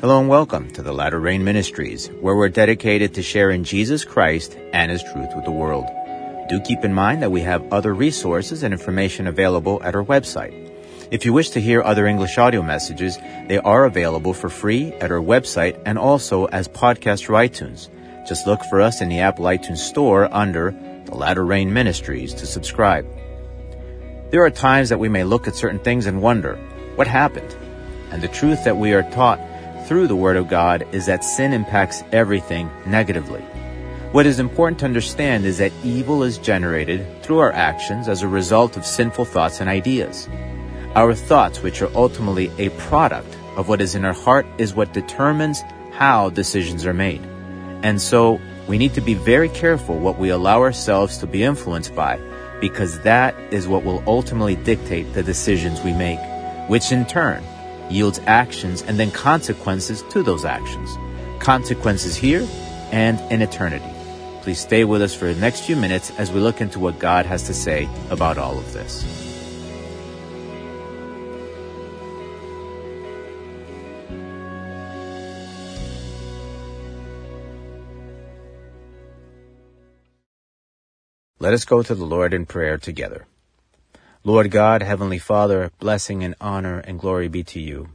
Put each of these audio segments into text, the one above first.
Hello and welcome to the Latter Rain Ministries, where we're dedicated to sharing Jesus Christ and His truth with the world. Do keep in mind that we have other resources and information available at our website. If you wish to hear other English audio messages, they are available for free at our website and also as podcasts through iTunes. Just look for us in the Apple iTunes Store under the Latter Rain Ministries to subscribe. There are times that we may look at certain things and wonder, what happened? And the truth that we are taught through the Word of God is that sin impacts everything negatively. What is important to understand is that evil is generated through our actions as a result of sinful thoughts and ideas. Our thoughts, which are ultimately a product of what is in our heart, is what determines how decisions are made. And so we need to be very careful what we allow ourselves to be influenced by, because that is what will ultimately dictate the decisions we make, which in turn yields actions and then consequences to those actions. Consequences here and in eternity. Please stay with us for the next few minutes as we look into what God has to say about all of this. Let us go to the Lord in prayer together. Lord God, Heavenly Father, blessing and honor and glory be to you.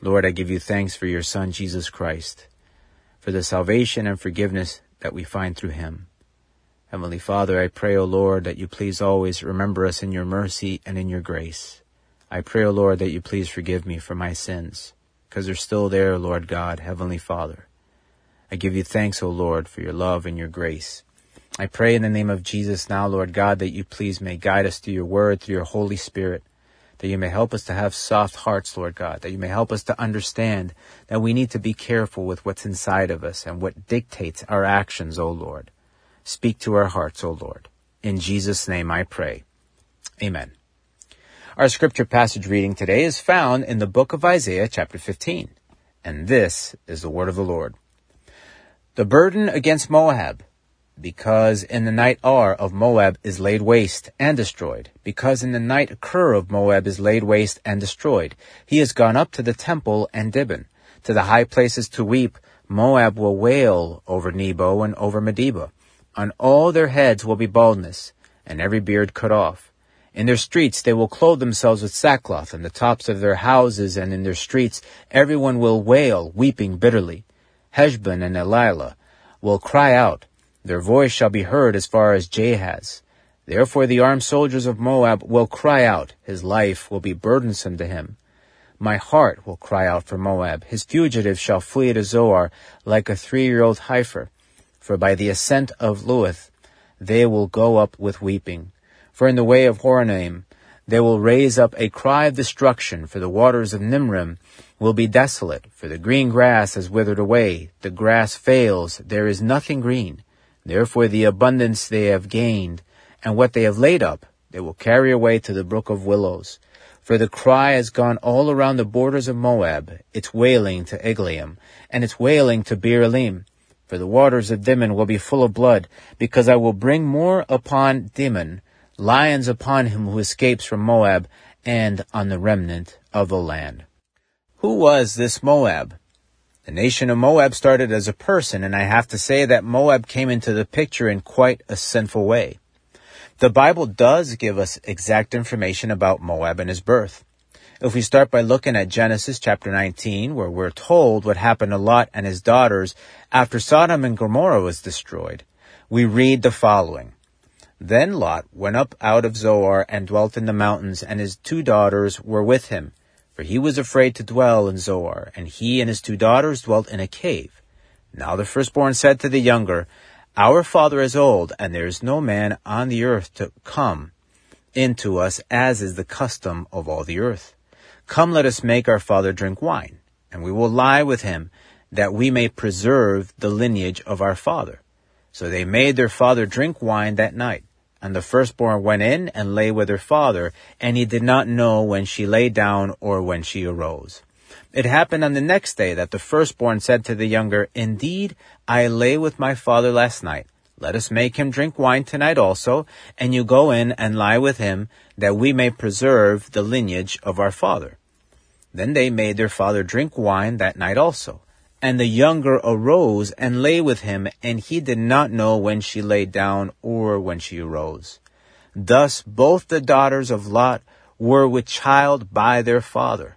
Lord, I give you thanks for your Son, Jesus Christ, for the salvation and forgiveness that we find through him. Heavenly Father, I pray, O Lord, that you please always remember us in your mercy and in your grace. I pray, O Lord, that you please forgive me for my sins, because they're still there, Lord God, Heavenly Father. I give you thanks, O Lord, for your love and your grace. I pray in the name of Jesus now, Lord God, that you please may guide us through your word, through your Holy Spirit, that you may help us to have soft hearts, Lord God, that you may help us to understand that we need to be careful with what's inside of us and what dictates our actions, O Lord. Speak to our hearts, O Lord. In Jesus' name I pray. Amen. Our scripture passage reading today is found in the book of Isaiah chapter 15. And this is the word of the Lord. The burden against Moab because in the night Ar of Moab is laid waste and destroyed, because in the night Kir of Moab is laid waste and destroyed. He has gone up to the temple and Dibon, to the high places to weep. Moab will wail over Nebo and over Medeba. On all their heads will be baldness, and every beard cut off. In their streets they will clothe themselves with sackcloth, and the tops of their houses and in their streets everyone will wail, weeping bitterly. Heshbon and Elealeh will cry out, their voice shall be heard as far as Jahaz. Therefore the armed soldiers of Moab will cry out. His life will be burdensome to him. My heart will cry out for Moab. His fugitives shall flee to Zoar like a three-year-old heifer. For by the ascent of Luhith they will go up with weeping. For in the way of Horonaim they will raise up a cry of destruction, for the waters of Nimrim will be desolate, for the green grass has withered away, the grass fails, there is nothing green. Therefore the abundance they have gained, and what they have laid up, they will carry away to the brook of willows. For the cry has gone all around the borders of Moab, its wailing to Eglaim, and its wailing to Beer Elim. For the waters of Dimon will be full of blood, because I will bring more upon Dimon, lions upon him who escapes from Moab, and on the remnant of the land. Who was this Moab? The nation of Moab started as a person, and I have to say that Moab came into the picture in quite a sinful way. The Bible does give us exact information about Moab and his birth. If we start by looking at Genesis chapter 19, where we're told what happened to Lot and his daughters after Sodom and Gomorrah was destroyed, we read the following. Then Lot went up out of Zoar and dwelt in the mountains, and his two daughters were with him for he was afraid to dwell in Zoar, and he and his two daughters dwelt in a cave. Now the firstborn said to the younger, Our father is old, and there is no man on the earth to come into us, as is the custom of all the earth. Come, let us make our father drink wine, and we will lie with him, that we may preserve the lineage of our father. So they made their father drink wine that night. And the firstborn went in and lay with her father, and he did not know when she lay down or when she arose. It happened on the next day that the firstborn said to the younger, Indeed, I lay with my father last night. Let us make him drink wine tonight also, and you go in and lie with him, that we may preserve the lineage of our father. Then they made their father drink wine that night also. And the younger arose and lay with him, and he did not know when she lay down or when she arose. Thus both the daughters of Lot were with child by their father.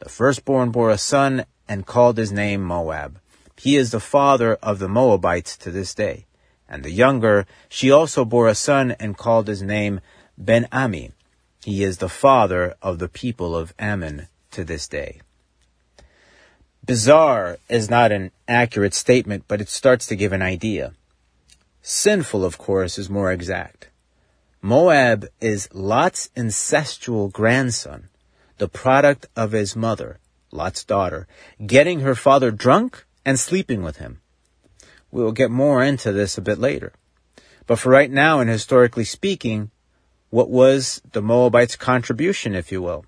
The firstborn bore a son and called his name Moab. He is the father of the Moabites to this day. And the younger, she also bore a son and called his name Ben-Ammi. He is the father of the people of Ammon to this day. Bizarre is not an accurate statement, but it starts to give an idea. Sinful, of course, is more exact. Moab is Lot's incestual grandson, the product of his mother, Lot's daughter, getting her father drunk and sleeping with him. We will get more into this a bit later. But for right now, and historically speaking, what was the Moabites' contribution, if you will?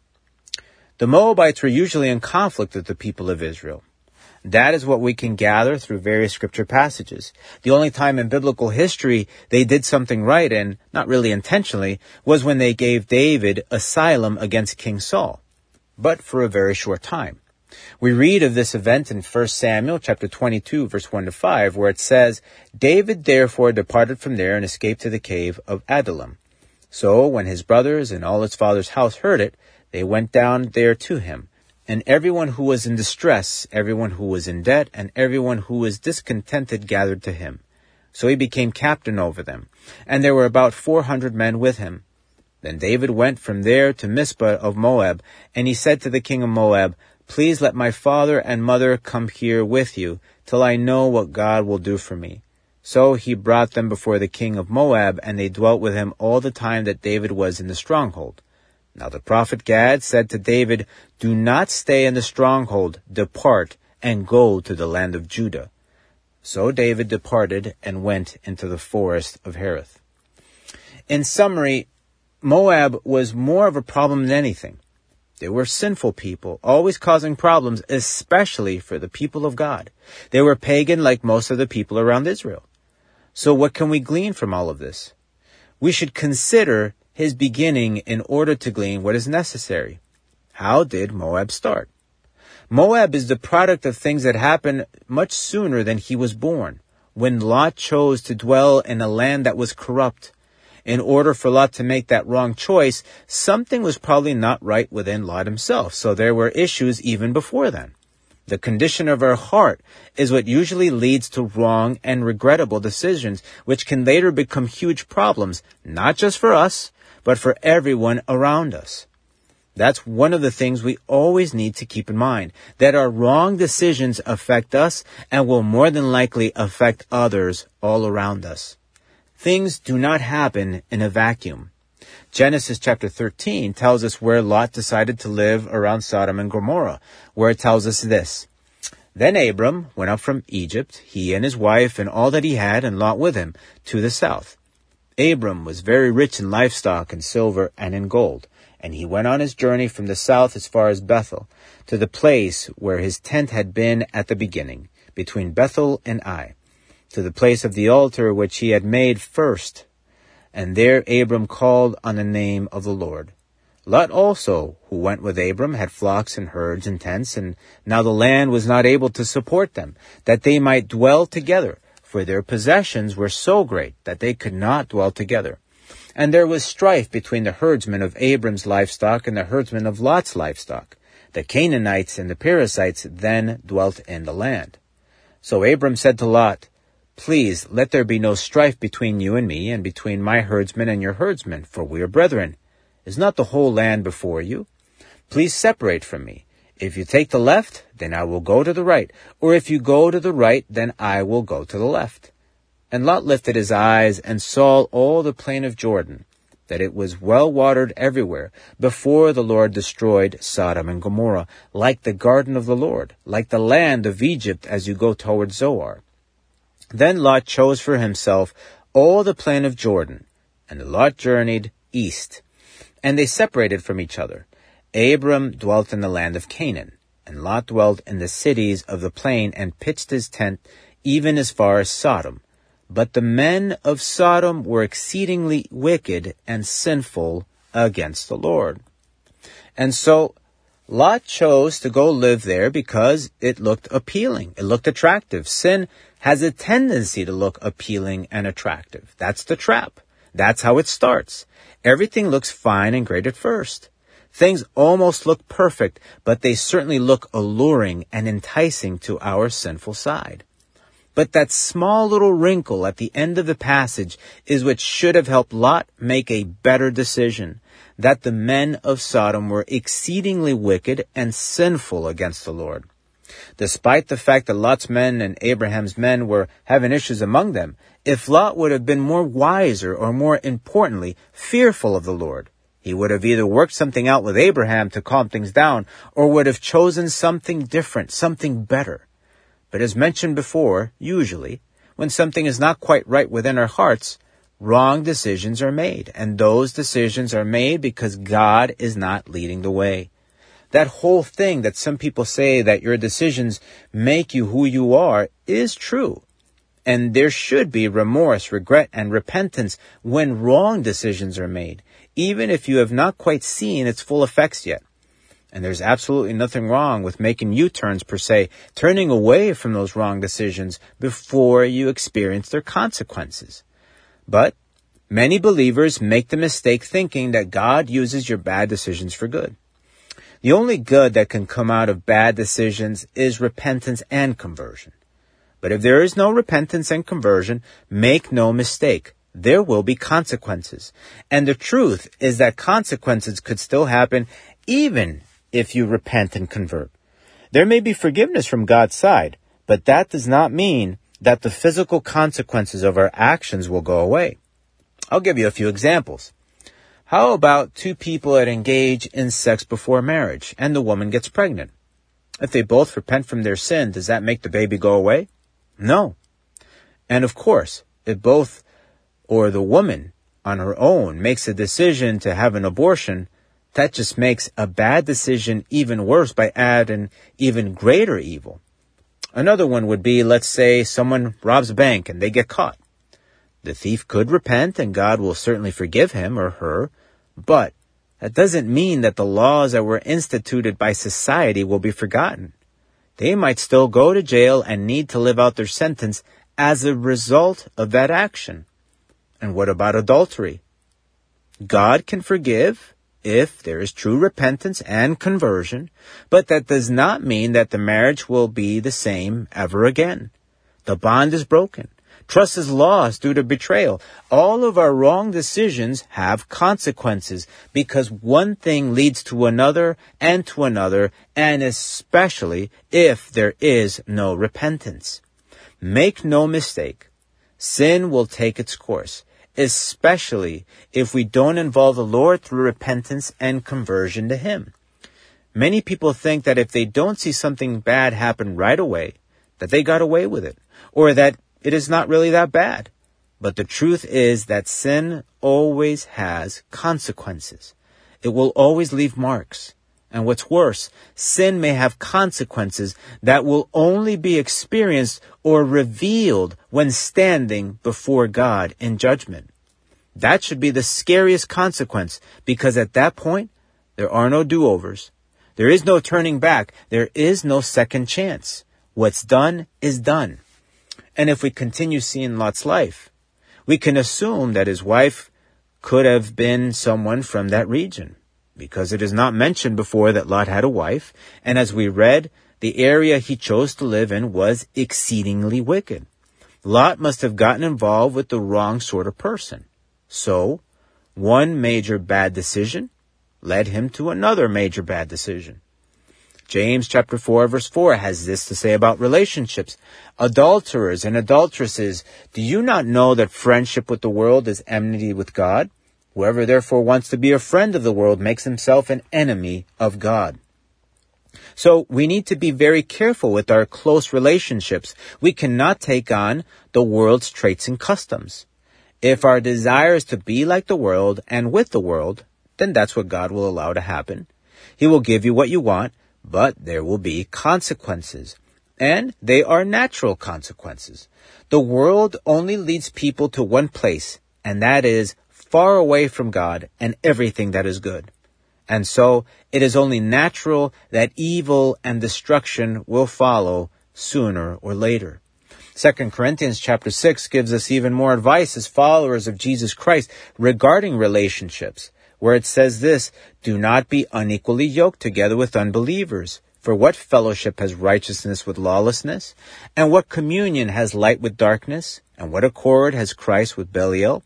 The Moabites were usually in conflict with the people of Israel. That is what we can gather through various scripture passages. The only time in biblical history they did something right, and not really intentionally, was when they gave David asylum against King Saul. But for a very short time. We read of this event in 1 Samuel chapter 22 verse 1 to 5 where it says, David therefore departed from there and escaped to the cave of Adullam. So when his brothers and all his father's house heard it, they went down there to him. And everyone who was in distress, everyone who was in debt, and everyone who was discontented gathered to him. So he became captain over them. And there were about four hundred men with him. Then David went from there to Mizpah of Moab, and he said to the king of Moab, Please let my father and mother come here with you, till I know what God will do for me. So he brought them before the king of Moab, and they dwelt with him all the time that David was in the stronghold. Now the prophet Gad said to David, Do not stay in the stronghold, depart and go to the land of Judah. So David departed and went into the forest of Hereth. In summary, Moab was more of a problem than anything. They were sinful people, always causing problems, especially for the people of God. They were pagan like most of the people around Israel. So what can we glean from all of this? We should consider his beginning in order to glean what is necessary. How did Moab start? Moab is the product of things that happened much sooner than he was born, when Lot chose to dwell in a land that was corrupt. In order for Lot to make that wrong choice, something was probably not right within Lot himself, so there were issues even before then. The condition of our heart is what usually leads to wrong and regrettable decisions, which can later become huge problems, not just for us, but for everyone around us. That's one of the things we always need to keep in mind, that our wrong decisions affect us and will more than likely affect others all around us. Things do not happen in a vacuum. Genesis chapter 13 tells us where Lot decided to live around Sodom and Gomorrah, where it tells us this. Then Abram went up from Egypt, he and his wife and all that he had, and Lot with him, to the south. Abram was very rich in livestock and silver and in gold, and he went on his journey from the south as far as Bethel, to the place where his tent had been at the beginning, between Bethel and Ai, to the place of the altar which he had made first. And there Abram called on the name of the Lord. Lot also, who went with Abram, had flocks and herds and tents, and now the land was not able to support them, that they might dwell together for their possessions were so great that they could not dwell together. And there was strife between the herdsmen of Abram's livestock and the herdsmen of Lot's livestock. The Canaanites and the Perizzites then dwelt in the land. So Abram said to Lot, Please let there be no strife between you and me, and between my herdsmen and your herdsmen, for we are brethren. Is not the whole land before you? Please separate from me. If you take the left, then I will go to the right. Or if you go to the right, then I will go to the left. And Lot lifted his eyes and saw all the plain of Jordan, that it was well watered everywhere, before the Lord destroyed Sodom and Gomorrah, like the garden of the Lord, like the land of Egypt as you go toward Zoar. Then Lot chose for himself all the plain of Jordan, and Lot journeyed east. And they separated from each other. Abram dwelt in the land of Canaan, and Lot dwelt in the cities of the plain and pitched his tent even as far as Sodom. But the men of Sodom were exceedingly wicked and sinful against the Lord. And so Lot chose to go live there because it looked appealing. It looked attractive. Sin has a tendency to look appealing and attractive. That's the trap. That's how it starts. Everything looks fine and great at first. Things almost look perfect, but they certainly look alluring and enticing to our sinful side. But that small little wrinkle at the end of the passage is what should have helped Lot make a better decision that the men of Sodom were exceedingly wicked and sinful against the Lord. Despite the fact that Lot's men and Abraham's men were having issues among them, if Lot would have been more wiser or more importantly, fearful of the Lord, he would have either worked something out with Abraham to calm things down or would have chosen something different, something better. But as mentioned before, usually, when something is not quite right within our hearts, wrong decisions are made, and those decisions are made because God is not leading the way. That whole thing that some people say that your decisions make you who you are is true. And there should be remorse, regret, and repentance when wrong decisions are made, even if you have not quite seen its full effects yet. And there's absolutely nothing wrong with making U-turns per se, turning away from those wrong decisions before you experience their consequences. But many believers make the mistake thinking that God uses your bad decisions for good. The only good that can come out of bad decisions is repentance and conversion. But if there is no repentance and conversion, make no mistake. There will be consequences. And the truth is that consequences could still happen even if you repent and convert. There may be forgiveness from God's side, but that does not mean that the physical consequences of our actions will go away. I'll give you a few examples. How about two people that engage in sex before marriage and the woman gets pregnant? If they both repent from their sin, does that make the baby go away? No. And of course, if both or the woman on her own makes a decision to have an abortion, that just makes a bad decision even worse by adding even greater evil. Another one would be, let's say someone robs a bank and they get caught. The thief could repent and God will certainly forgive him or her, but that doesn't mean that the laws that were instituted by society will be forgotten. They might still go to jail and need to live out their sentence as a result of that action. And what about adultery? God can forgive if there is true repentance and conversion, but that does not mean that the marriage will be the same ever again. The bond is broken. Trust is lost due to betrayal. All of our wrong decisions have consequences because one thing leads to another and to another, and especially if there is no repentance. Make no mistake. Sin will take its course especially if we don't involve the Lord through repentance and conversion to Him. Many people think that if they don't see something bad happen right away, that they got away with it, or that it is not really that bad. But the truth is that sin always has consequences. It will always leave marks. And what's worse, sin may have consequences that will only be experienced or revealed when standing before God in judgment. That should be the scariest consequence because at that point, there are no do-overs. There is no turning back. There is no second chance. What's done is done. And if we continue seeing Lot's life, we can assume that his wife could have been someone from that region because it is not mentioned before that Lot had a wife, and as we read, the area he chose to live in was exceedingly wicked. Lot must have gotten involved with the wrong sort of person. So, one major bad decision led him to another major bad decision. James chapter 4 verse 4 has this to say about relationships. Adulterers and adulteresses, do you not know that friendship with the world is enmity with God? Whoever therefore wants to be a friend of the world makes himself an enemy of God. So we need to be very careful with our close relationships. We cannot take on the world's traits and customs. If our desire is to be like the world and with the world, then that's what God will allow to happen. He will give you what you want, but there will be consequences. And they are natural consequences. The world only leads people to one place, and that is far away from God and everything that is good. And so it is only natural that evil and destruction will follow sooner or later. 2 Corinthians chapter 6 gives us even more advice as followers of Jesus Christ regarding relationships, where it says this, do not be unequally yoked together with unbelievers. For what fellowship has righteousness with lawlessness? And what communion has light with darkness? And what accord has Christ with Belial?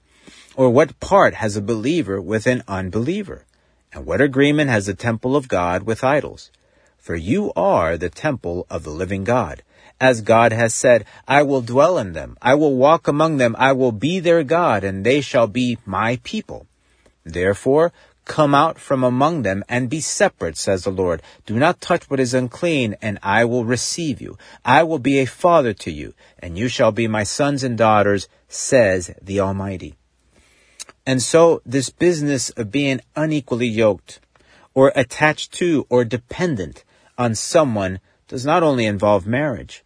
Or what part has a believer with an unbeliever? And what agreement has the temple of God with idols? For you are the temple of the living God. As God has said, I will dwell in them, I will walk among them, I will be their God, and they shall be my people. Therefore, come out from among them and be separate, says the Lord. Do not touch what is unclean, and I will receive you. I will be a father to you, and you shall be my sons and daughters, says the Almighty. And so this business of being unequally yoked or attached to or dependent on someone does not only involve marriage.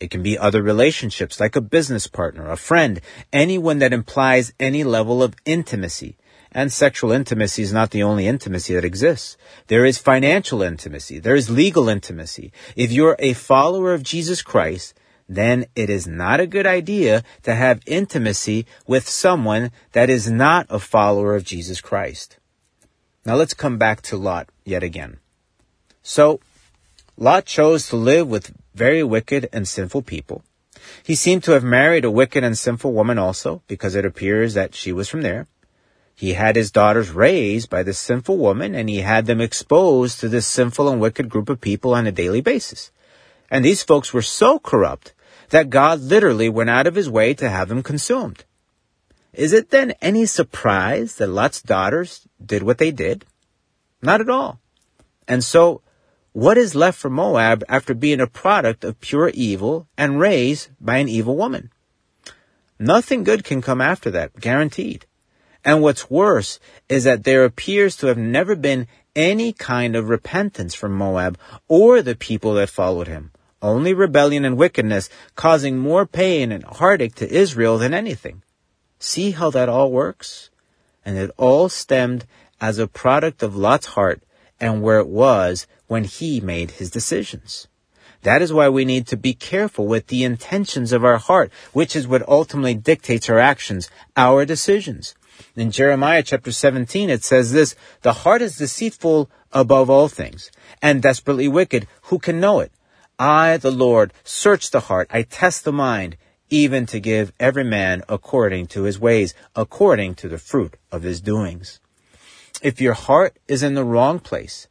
It can be other relationships like a business partner, a friend, anyone that implies any level of intimacy. And sexual intimacy is not the only intimacy that exists. There is financial intimacy. There is legal intimacy. If you're a follower of Jesus Christ, then it is not a good idea to have intimacy with someone that is not a follower of Jesus Christ. Now let's come back to Lot yet again. So, Lot chose to live with very wicked and sinful people. He seemed to have married a wicked and sinful woman also, because it appears that she was from there. He had his daughters raised by this sinful woman, and he had them exposed to this sinful and wicked group of people on a daily basis. And these folks were so corrupt that God literally went out of his way to have them consumed. Is it then any surprise that Lot's daughters did what they did? Not at all. And so, what is left for Moab after being a product of pure evil and raised by an evil woman? Nothing good can come after that, guaranteed. And what's worse is that there appears to have never been any kind of repentance from Moab or the people that followed him only rebellion and wickedness, causing more pain and heartache to Israel than anything. See how that all works? And it all stemmed as a product of Lot's heart and where it was when he made his decisions. That is why we need to be careful with the intentions of our heart, which is what ultimately dictates our actions, our decisions. In Jeremiah chapter 17, it says this, the heart is deceitful above all things and desperately wicked. Who can know it? I, the Lord, search the heart, I test the mind, even to give every man according to his ways, according to the fruit of his doings. If your heart is in the wrong place,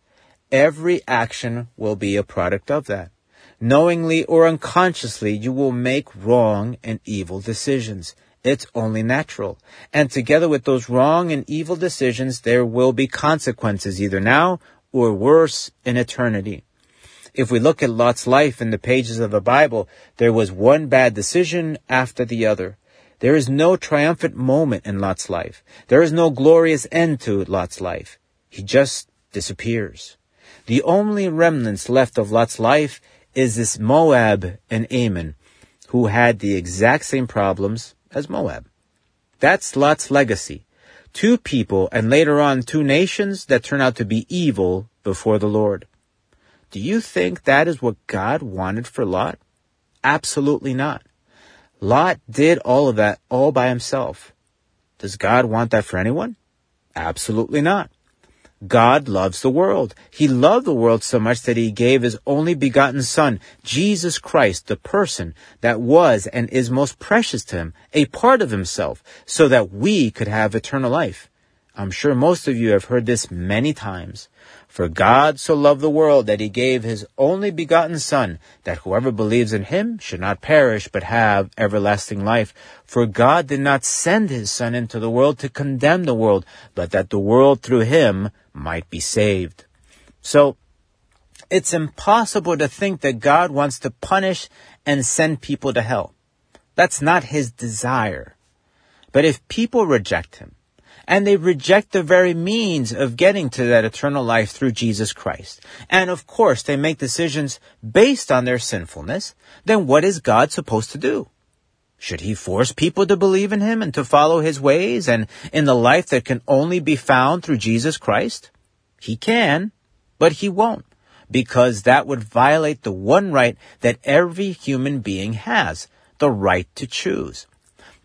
every action will be a product of that. Knowingly or unconsciously, you will make wrong and evil decisions. It's only natural. And together with those wrong and evil decisions, there will be consequences either now or worse in eternity. If we look at Lot's life in the pages of the Bible, there was one bad decision after the other. There is no triumphant moment in Lot's life. There is no glorious end to Lot's life. He just disappears. The only remnants left of Lot's life is this Moab and Ammon, who had the exact same problems as Moab. That's Lot's legacy. Two people and later on two nations that turn out to be evil before the Lord. Do you think that is what God wanted for Lot? Absolutely not. Lot did all of that all by himself. Does God want that for anyone? Absolutely not. God loves the world. He loved the world so much that he gave his only begotten son, Jesus Christ, the person that was and is most precious to him, a part of himself, so that we could have eternal life. I'm sure most of you have heard this many times. For God so loved the world that he gave his only begotten Son, that whoever believes in him should not perish, but have everlasting life. For God did not send his Son into the world to condemn the world, but that the world through him might be saved. So, it's impossible to think that God wants to punish and send people to hell. That's not his desire. But if people reject him, and they reject the very means of getting to that eternal life through Jesus Christ. And of course, they make decisions based on their sinfulness. Then what is God supposed to do? Should he force people to believe in him and to follow his ways and in the life that can only be found through Jesus Christ? He can, but he won't, because that would violate the one right that every human being has, the right to choose.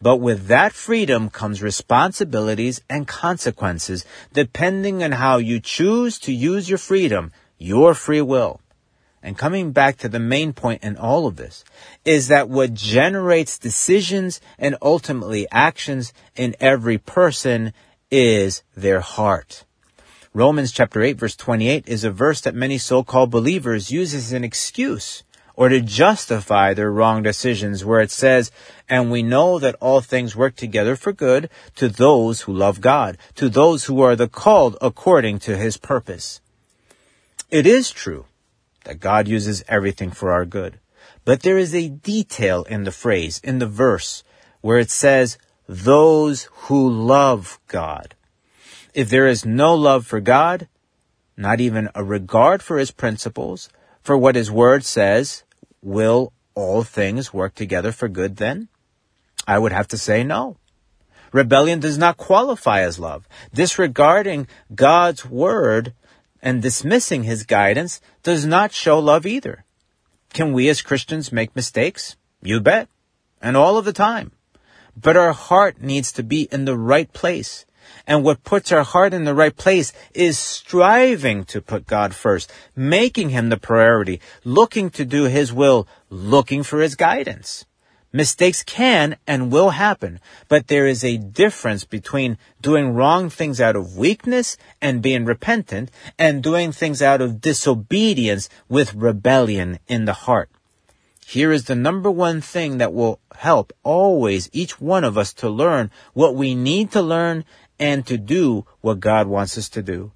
But with that freedom comes responsibilities and consequences depending on how you choose to use your freedom, your free will. And coming back to the main point in all of this is that what generates decisions and ultimately actions in every person is their heart. Romans chapter 8 verse 28 is a verse that many so-called believers use as an excuse or to justify their wrong decisions where it says, and we know that all things work together for good to those who love God, to those who are the called according to his purpose. It is true that God uses everything for our good, but there is a detail in the phrase, in the verse, where it says, those who love God. If there is no love for God, not even a regard for his principles, for what his word says, will all things work together for good then? I would have to say no. Rebellion does not qualify as love. Disregarding God's word and dismissing his guidance does not show love either. Can we as Christians make mistakes? You bet. And all of the time. But our heart needs to be in the right place. And what puts our heart in the right place is striving to put God first, making Him the priority, looking to do His will, looking for His guidance. Mistakes can and will happen, but there is a difference between doing wrong things out of weakness and being repentant and doing things out of disobedience with rebellion in the heart. Here is the number one thing that will help always each one of us to learn what we need to learn and to do what God wants us to do.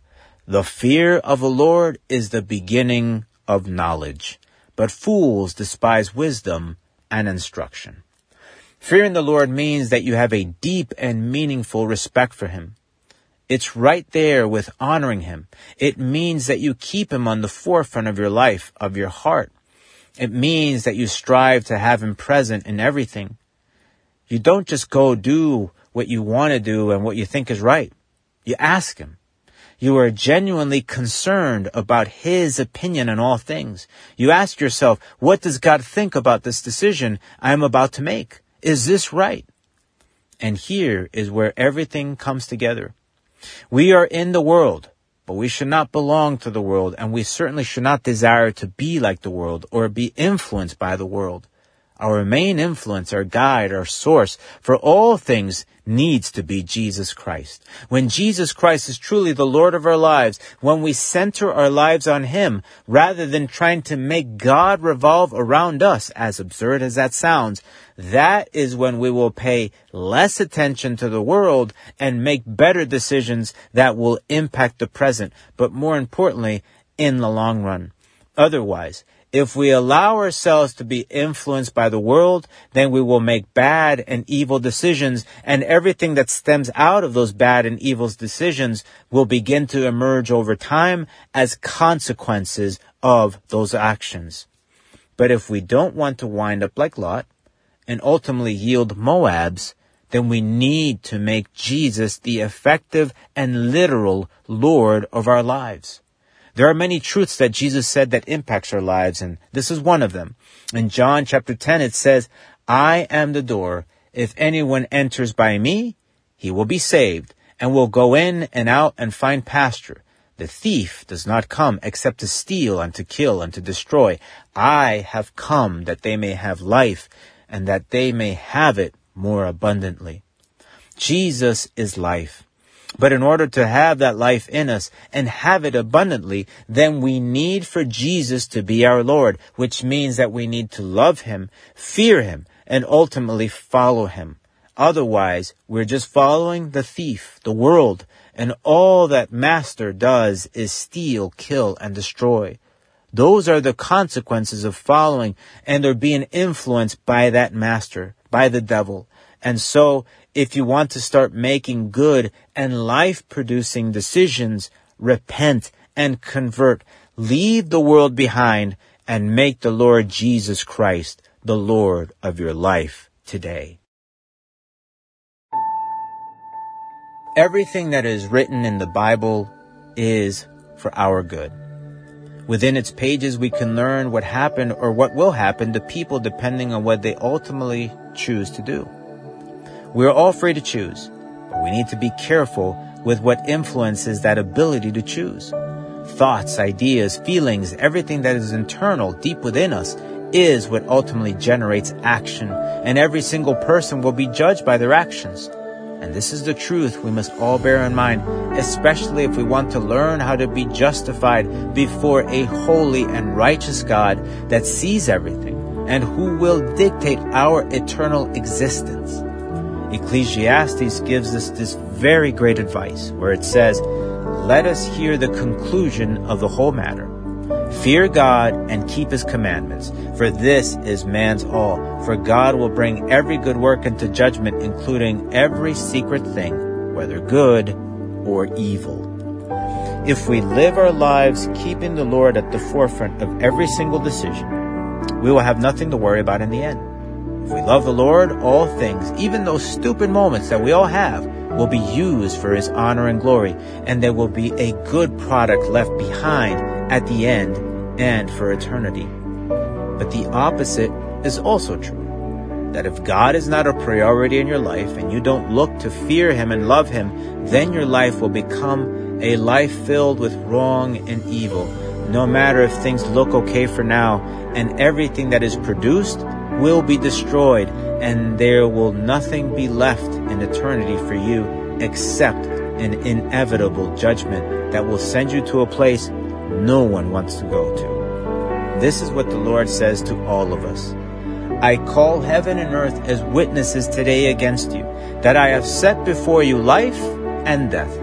The fear of the Lord is the beginning of knowledge, but fools despise wisdom and instruction. Fearing the Lord means that you have a deep and meaningful respect for Him. It's right there with honoring Him. It means that you keep Him on the forefront of your life, of your heart. It means that you strive to have Him present in everything. You don't just go do what you want to do and what you think is right. You ask Him. You are genuinely concerned about His opinion on all things. You ask yourself, what does God think about this decision I am about to make? Is this right? And here is where everything comes together. We are in the world, but we should not belong to the world, and we certainly should not desire to be like the world or be influenced by the world. Our main influence, our guide, our source for all things needs to be Jesus Christ. When Jesus Christ is truly the Lord of our lives, when we center our lives on Him, rather than trying to make God revolve around us, as absurd as that sounds, that is when we will pay less attention to the world and make better decisions that will impact the present, but more importantly, in the long run. Otherwise, if we allow ourselves to be influenced by the world, then we will make bad and evil decisions, and everything that stems out of those bad and evil decisions will begin to emerge over time as consequences of those actions. But if we don't want to wind up like Lot and ultimately yield Moab's, then we need to make Jesus the effective and literal Lord of our lives. There are many truths that Jesus said that impacts our lives, and this is one of them. In John chapter 10, it says, I am the door. If anyone enters by me, he will be saved, and will go in and out and find pasture. The thief does not come except to steal and to kill and to destroy. I have come that they may have life, and that they may have it more abundantly. Jesus is life. But in order to have that life in us and have it abundantly, then we need for Jesus to be our Lord, which means that we need to love Him, fear Him, and ultimately follow Him. Otherwise, we're just following the thief, the world, and all that master does is steal, kill, and destroy. Those are the consequences of following and are being influenced by that master, by the devil. And so if you want to start making good and life producing decisions, repent and convert. Leave the world behind and make the Lord Jesus Christ the Lord of your life today. Everything that is written in the Bible is for our good. Within its pages, we can learn what happened or what will happen to people depending on what they ultimately choose to do. We are all free to choose, but we need to be careful with what influences that ability to choose. Thoughts, ideas, feelings, everything that is internal, deep within us, is what ultimately generates action, and every single person will be judged by their actions. And this is the truth we must all bear in mind, especially if we want to learn how to be justified before a holy and righteous God that sees everything and who will dictate our eternal existence. Ecclesiastes gives us this very great advice where it says, Let us hear the conclusion of the whole matter. Fear God and keep his commandments, for this is man's all. For God will bring every good work into judgment, including every secret thing, whether good or evil. If we live our lives keeping the Lord at the forefront of every single decision, we will have nothing to worry about in the end. If we love the Lord, all things, even those stupid moments that we all have, will be used for His honor and glory, and there will be a good product left behind at the end and for eternity. But the opposite is also true. That if God is not a priority in your life and you don't look to fear Him and love Him, then your life will become a life filled with wrong and evil. No matter if things look okay for now and everything that is produced will be destroyed, and there will nothing be left in eternity for you except an inevitable judgment that will send you to a place no one wants to go to. This is what the Lord says to all of us. I call heaven and earth as witnesses today against you, that I have set before you life and death,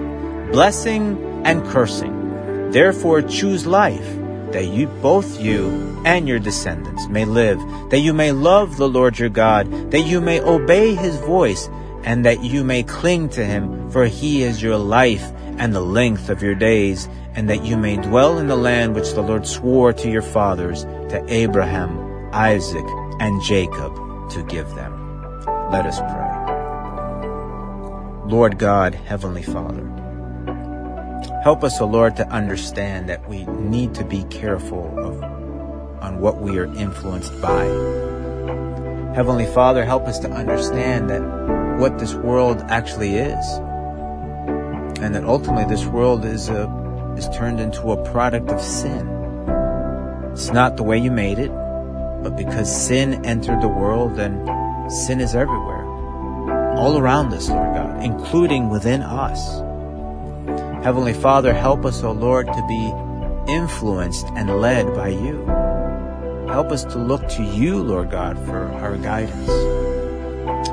blessing and cursing. Therefore choose life that you, both you and your descendants may live, that you may love the Lord your God, that you may obey his voice, and that you may cling to him, for he is your life and the length of your days, and that you may dwell in the land which the Lord swore to your fathers, to Abraham, Isaac, and Jacob, to give them. Let us pray. Lord God, Heavenly Father, Help us, O Lord, to understand that we need to be careful of, on what we are influenced by. Heavenly Father, help us to understand that what this world actually is, and that ultimately this world is a, is turned into a product of sin. It's not the way you made it, but because sin entered the world, then sin is everywhere, all around us, Lord God, including within us. Heavenly Father, help us, O Lord, to be influenced and led by you. Help us to look to you, Lord God, for our guidance.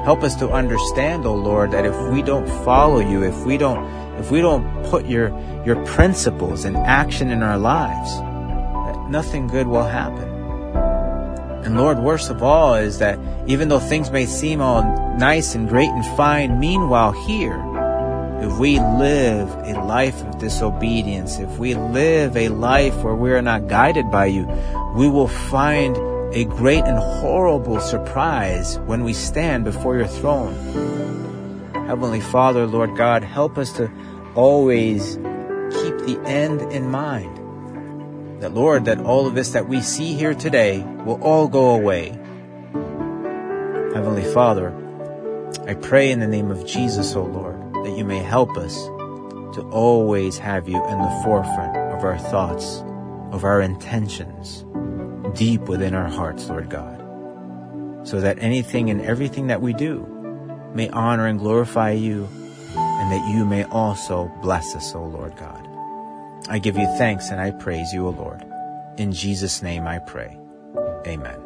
Help us to understand, O Lord, that if we don't follow you, if we don't, if we don't put your, your principles in action in our lives, that nothing good will happen. And Lord, worst of all is that even though things may seem all nice and great and fine, meanwhile here, if we live a life of disobedience, if we live a life where we are not guided by you, we will find a great and horrible surprise when we stand before your throne. Heavenly Father, Lord God, help us to always keep the end in mind. That, Lord, that all of this that we see here today will all go away. Heavenly Father, I pray in the name of Jesus, O Lord, that you may help us to always have you in the forefront of our thoughts, of our intentions, deep within our hearts, Lord God, so that anything and everything that we do may honor and glorify you, and that you may also bless us, O Lord God. I give you thanks and I praise you, O Lord. In Jesus' name I pray. Amen.